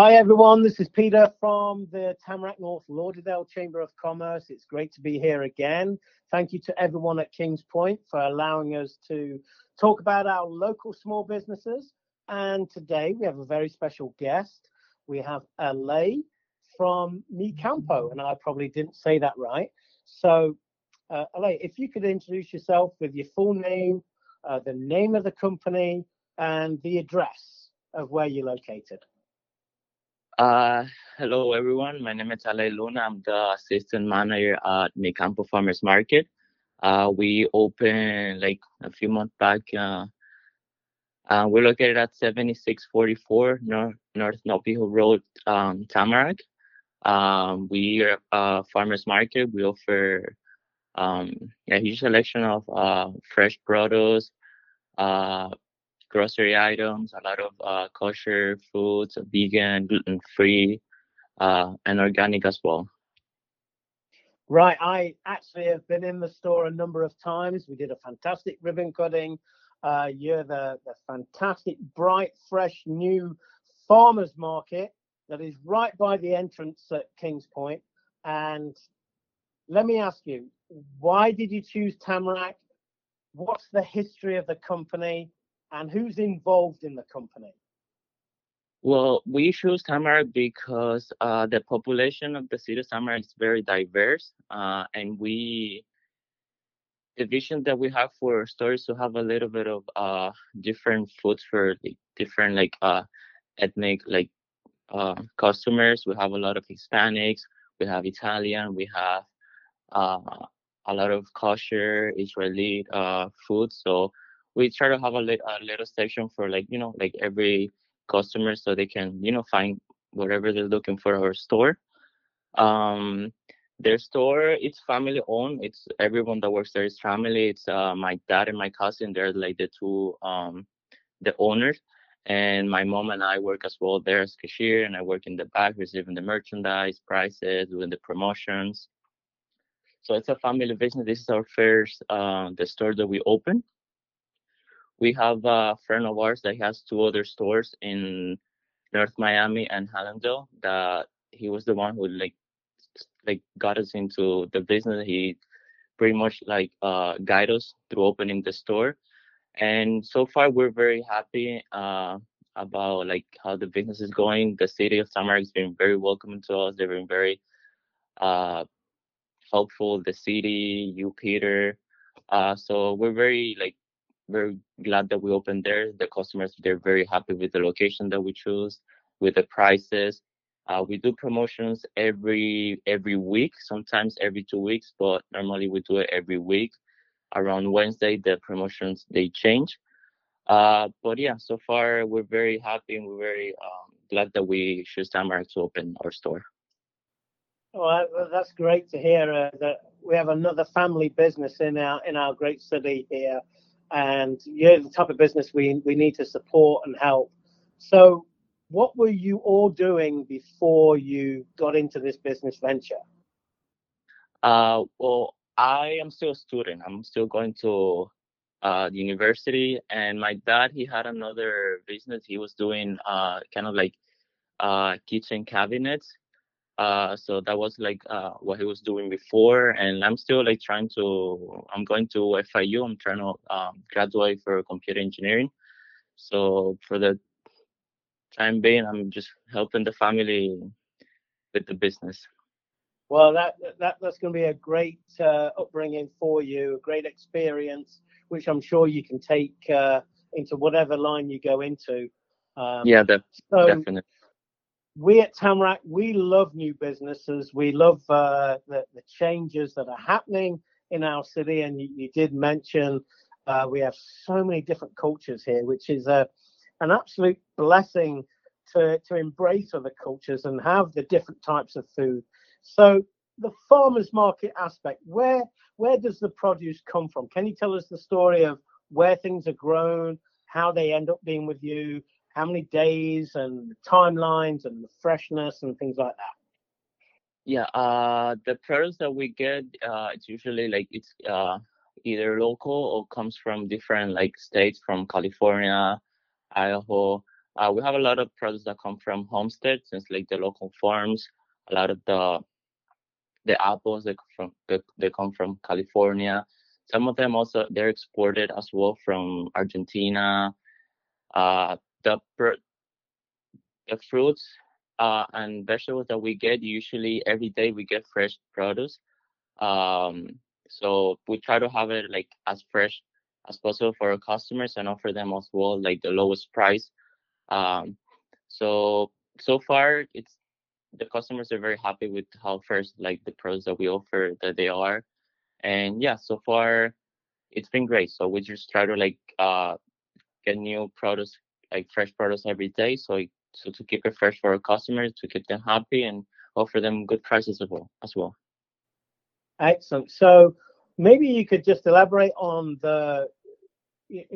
Hi, everyone. This is Peter from the Tamarac North Lauderdale Chamber of Commerce. It's great to be here again. Thank you to everyone at Kings Point for allowing us to talk about our local small businesses. And today we have a very special guest. We have Alay from Mi Campo, and I probably didn't say that right. So, uh, Alay, if you could introduce yourself with your full name, uh, the name of the company, and the address of where you're located. Uh, hello everyone. My name is Ale Luna. I'm the assistant manager at Mi Campo Farmers Market. Uh, we opened like a few months back. Uh, uh, we're located at 7644 North North Nob Hill Road, um, Tamarac. Um, we are a farmers market. We offer um, a huge selection of uh, fresh produce, uh, grocery items, a lot of uh, kosher foods, vegan, gluten free, uh, and organic as well. Right. I actually have been in the store a number of times. We did a fantastic ribbon cutting. Uh, you're the, the fantastic, bright, fresh, new farmers market that is right by the entrance at Kings Point. And let me ask you, why did you choose Tamarac? What's the history of the company? And who's involved in the company? Well, we choose Tamarac because uh, the population of the city of Tamarac is very diverse, uh, and we the vision that we have for stores to have a little bit of uh, different foods for like, different like uh, ethnic like uh, customers. We have a lot of Hispanics, we have Italian, we have uh, a lot of kosher Israeli food. So we try to have a, li- a little section for like you know like every customer so they can you know find whatever they're looking for our store. Um their store it's family owned. It's everyone that works there is family. It's uh my dad and my cousin. They're like the two um the owners. And my mom and i work as well there as cashier and i work in the back receiving the merchandise prices doing the promotions. So it's a family business. This is our first uh the store that we open we have a friend of ours that has two other stores in North Miami and Hallandale that he was the one who like like got us into the business. He pretty much like uh guide us through opening the store. And so far we're very happy uh about like how the business is going. The city of Tamarac has been very welcoming to us. They've been very uh helpful. The city, you Peter. Uh so we're very like very glad that we opened there. The customers they're very happy with the location that we choose, with the prices. Uh, we do promotions every every week, sometimes every two weeks, but normally we do it every week. Around Wednesday, the promotions they change. Uh, but yeah, so far we're very happy and we're very um, glad that we choose Tamarac to open our store. Well, that's great to hear uh, that we have another family business in our in our great city here and you're the type of business we, we need to support and help. So, what were you all doing before you got into this business venture? Uh, well, I am still a student. I'm still going to uh, university, and my dad he had another business. He was doing uh, kind of like uh, kitchen cabinets uh, so that was like uh, what he was doing before, and I'm still like trying to. I'm going to FIU. I'm trying to um, graduate for computer engineering. So for the time being, I'm just helping the family with the business. Well, that that that's going to be a great uh, upbringing for you, a great experience, which I'm sure you can take uh, into whatever line you go into. Um, yeah, that, so, definitely we at Tamarac, we love new businesses. We love uh, the, the, changes that are happening in our city. And you, you did mention uh, we have so many different cultures here, which is a, an absolute blessing to, to embrace other cultures and have the different types of food. So the farmers market aspect, where where does the produce come from? Can you tell us the story of where things are grown, how they end up being with you, how many days and timelines and the freshness and things like that? Yeah, uh, the produce that we get, uh, it's usually like it's uh, either local or comes from different like states from California, Idaho, Uh, we have a lot of products that come from Homestead, since like the local farms. A lot of the the apples they come from they come from California. Some of them also they're exported as well from Argentina. Uh, the the fruits uh, and vegetables that we get usually every day we get fresh produce. Um, so we try to have it like as fresh as possible for our customers and offer them as well like the lowest price. Um, so so far it's the customers are very happy with how fresh like the products that we offer that they are. And yeah, so far it's been great. So we just try to like uh, get new products like fresh products every day. So so to keep it fresh for our customers, to keep them happy and offer them good prices as well. As well. Excellent. So maybe you could just elaborate on the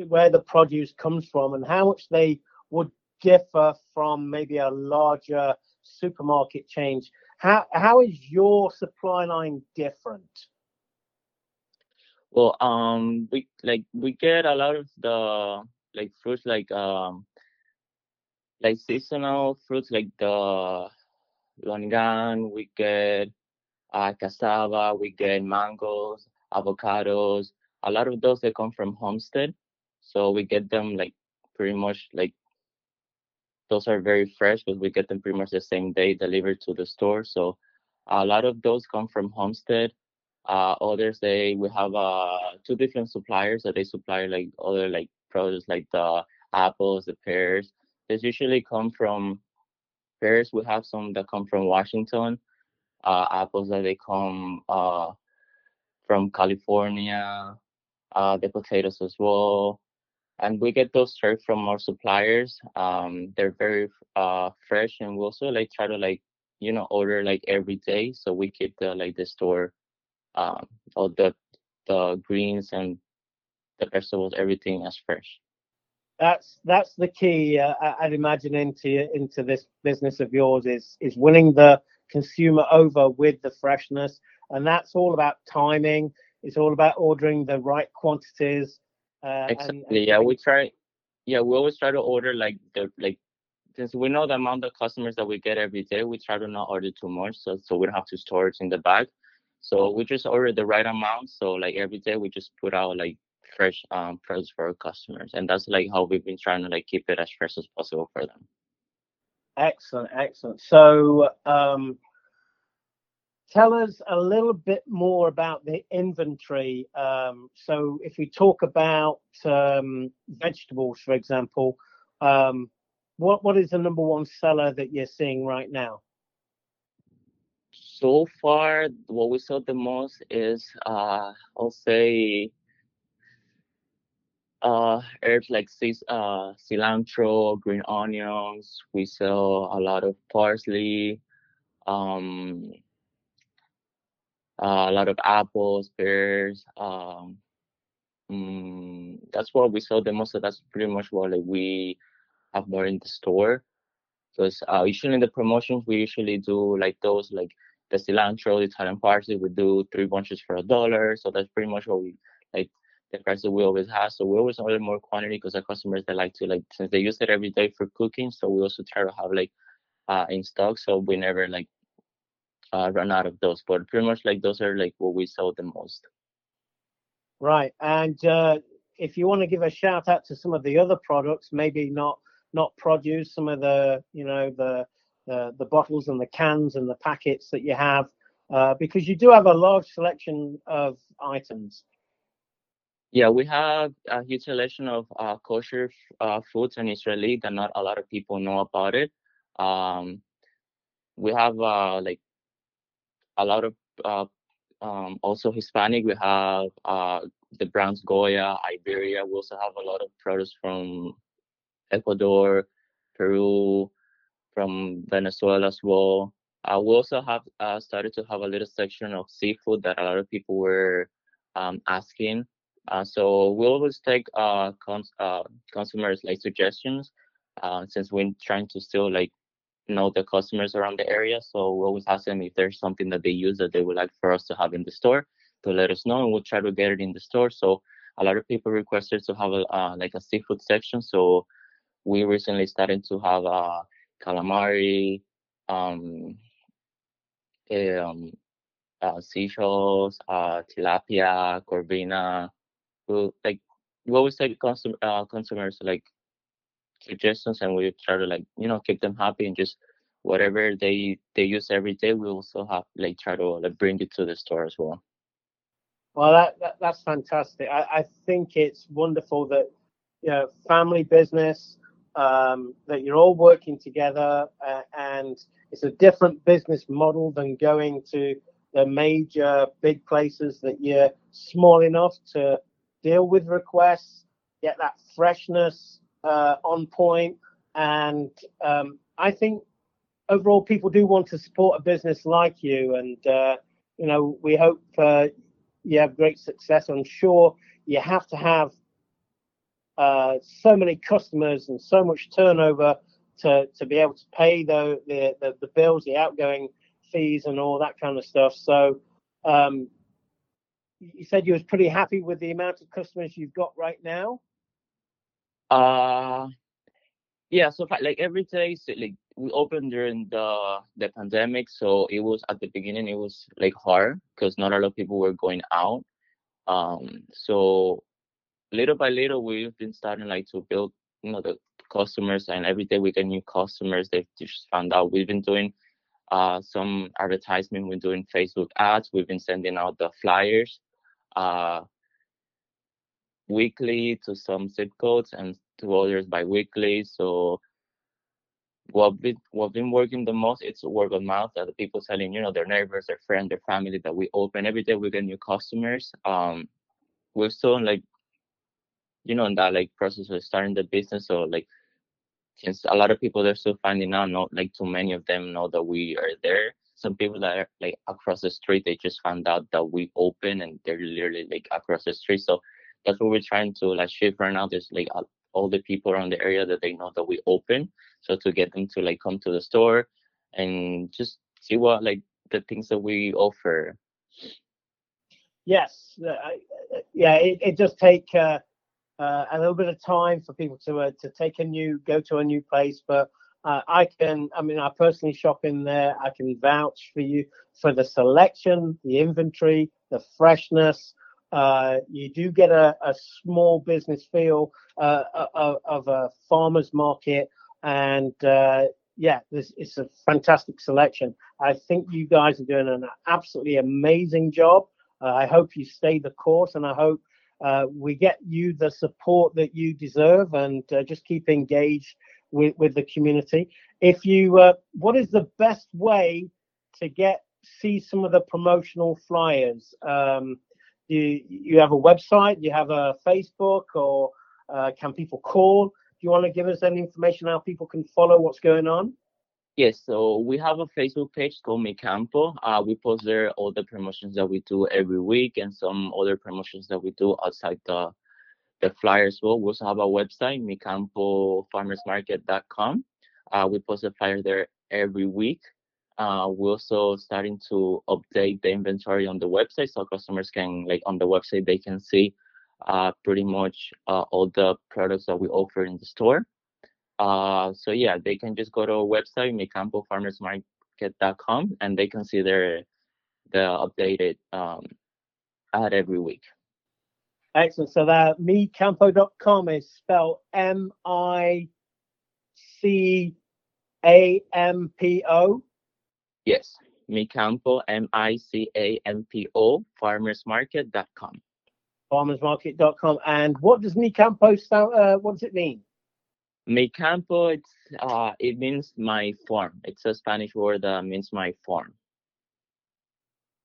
where the produce comes from and how much they would differ from maybe a larger supermarket change. How how is your supply line different? Well, um, we like we get a lot of the like fruits like um like seasonal fruits like the longan. We get uh, cassava. We get mangoes, avocados. A lot of those they come from Homestead, so we get them like pretty much like those are very fresh but we get them pretty much the same day delivered to the store. So a lot of those come from Homestead. Uh, others they we have uh two different suppliers that they supply like other like produce like the apples, the pears. These usually come from pears. We have some that come from Washington. Uh, apples that they come uh, from California. Uh, the potatoes as well and we get those straight from our suppliers. Um, they're very uh, fresh, and we also like try to like you know order like every day, so we keep the like the store, um, all the the greens and the vegetables, everything as fresh. That's that's the key. Uh, I'd imagine into into this business of yours is is winning the consumer over with the freshness, and that's all about timing. It's all about ordering the right quantities uh, exactly. And, and yeah, we try. Yeah, we always try to order like the like since we know the amount of customers that we get every day, we try to not order too much, so so we don't have to store it in the bag. So we just order the right amount. So like every day, we just put out like fresh um products for our customers, and that's like how we've been trying to like keep it as fresh as possible for them. Excellent, excellent. So um, tell us a little bit more about the inventory. Um, so, if we talk about um, vegetables, for example, um, what what is the number one seller that you're seeing right now? So far, what we sell the most is, uh, I'll say, uh, herbs like uh, cilantro, green onions. We sell a lot of parsley. Um, uh, a lot of apples, pears. Um, mm, that's what we sell the most. So that's pretty much what like we have more in the store. Because uh, usually in the promotions we usually do like those like the cilantro, the Italian parsley. We do three bunches for a dollar. So that's pretty much what we like the price we always have. So we always order more quantity because our customers they like to like since they use it every day for cooking. So we also try to have like uh in stock. So we never like uh, run out of those. But pretty much like those are like what we sell the most. Right, and uh, if you want to give a shout out to some of the other products, maybe not not produce, some of the you know the the, the bottles and the cans and the packets that you have, uh, because you do have a large selection of items. Yeah, we have a huge selection of uh, kosher uh, foods in Israeli that not a lot of people know about it. Um, we have uh, like a lot of uh, um, also Hispanic. We have uh, the Browns Goya, Iberia. We also have a lot of produce from Ecuador, Peru, from Venezuela as well. Uh, we also have started to have a little section of seafood that a lot of people were um, asking. Uh, so we always take uh, cons- uh, consumers like suggestions since we're trying to still like know the customers around the area. So we always ask them if there's something that they use that they would like for us to have in the store to let us know, and we'll try to get it in the store. So a lot of people requested to have a uh, like a seafood section. So we recently started to have uh, calamari, um, um, uh, seashells, uh, tilapia, corvina. We, like we always take custom, uh, consumers like suggestions, and we try to like you know keep them happy and just whatever they they use every day. We also have like try to like bring it to the store as well. Well, that, that that's fantastic. I, I think it's wonderful that you know family business um, that you're all working together, uh, and it's a different business model than going to the major big places that you're small enough to deal with requests, get that freshness uh, on point, and um, I think overall people do want to support a business like you, and uh, you know we hope uh, you have great success. I'm sure you have to have uh, so many customers and so much turnover to, to be able to pay the, the, the, the bills, the outgoing fees, and all that kind of stuff. So, um, you said you was pretty happy with the amount of customers you've got right now. Uh, yeah. So like every day, so like we opened during the the pandemic, so it was at the beginning it was like hard because not a lot of people were going out. Um, so little by little we've been starting like to build you know the customers and every day we get new customers they just found out we've been doing uh, some advertisement we're doing facebook ads we've been sending out the flyers uh, weekly to some zip codes and to others bi-weekly. So what been what been working the most it's word of mouth that the people telling you know their neighbors their friends their family that we open every day we get new customers. Um we're still like you know in that like process of starting the business. So like since a lot of people they're still finding out not like too many of them know that we are there some people that are like across the street they just found out that we open and they're literally like across the street. So that's what we're trying to like shift right now. There's like all the people around the area that they know that we open. So to get them to like come to the store and just see what like the things that we offer. Yes uh, yeah it, it does take uh, uh, a little bit of time for people to uh, to take a new go to a new place but uh, I can, I mean, I personally shop in there. I can vouch for you for the selection, the inventory, the freshness. Uh, you do get a, a small business feel uh, of, of, a farmer's market. And uh, yeah, this it's a fantastic selection. I think you guys are doing an absolutely amazing job. Uh, I hope you stay the course and I hope uh, we get you the support that you deserve and just keep engaged with, with the community. If you, uh, what is the best way to get see some of the promotional flyers? Um, you you have a website? You have a Facebook, or uh, can people call? Do you want to give us any information how people can follow what's going on? Yes, so we have a Facebook page called Mi Campo. Uh, we post there all the promotions that we do every week and some other promotions that we do outside the the flyers. Well, we also have a website, micampofarmersmarket.com. Uh, we post a flyer there every week. Uh, we're also starting to update the inventory on the website so customers can like on the website they can see uh, pretty much uh, all the products that we offer in the store. Uh, so yeah, they can just go to our website, micampofarmersmarket.com, and they can see their the updated um, ad every week. Excellent. So that micampo.com is spelled M I C A M P O. Yes, Micampo, M I C A M P O, farmersmarket.com. Farmersmarket.com. And what does Micampo stand? Uh, what does it mean? Micampo, it's uh, it means my farm. It's a Spanish word that means my farm.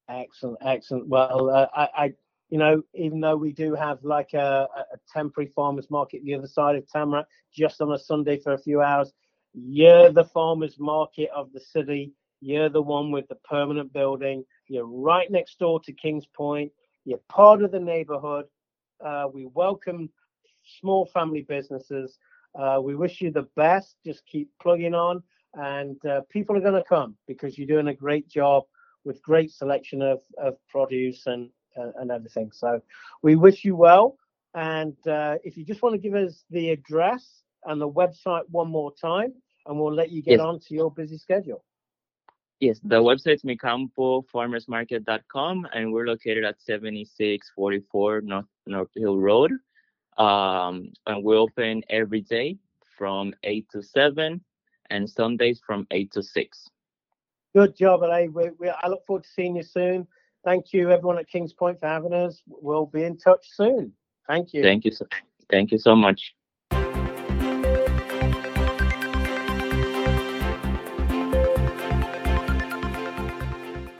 Excellent, excellent. Well, uh, I, I, you know, even though we do have like a, a temporary farmers market the other side of Tamarac, just on a Sunday for a few hours, you're the farmers market of the city. You're the one with the permanent building. You're right next door to Kings Point. You're part of the neighborhood. Uh, we welcome small family businesses. Uh, we wish you the best. Just keep plugging on, and uh, people are going to come because you're doing a great job with great selection of, of produce and uh, and everything. So we wish you well. And uh, if you just want to give us the address and the website one more time, and we'll let you get Yes. on to your busy schedule. Yes, the website's micampofarmersmarket.com, and we're located at 7644 North North Hill Road. Um, and we open every day from 8 to 7, and Sundays from 8 to 6. Good job, Ale. We, we, I look forward to seeing you soon. Thank you, everyone at Kings Point, for having us. We'll be in touch soon. Thank you. Thank you so, thank you so much.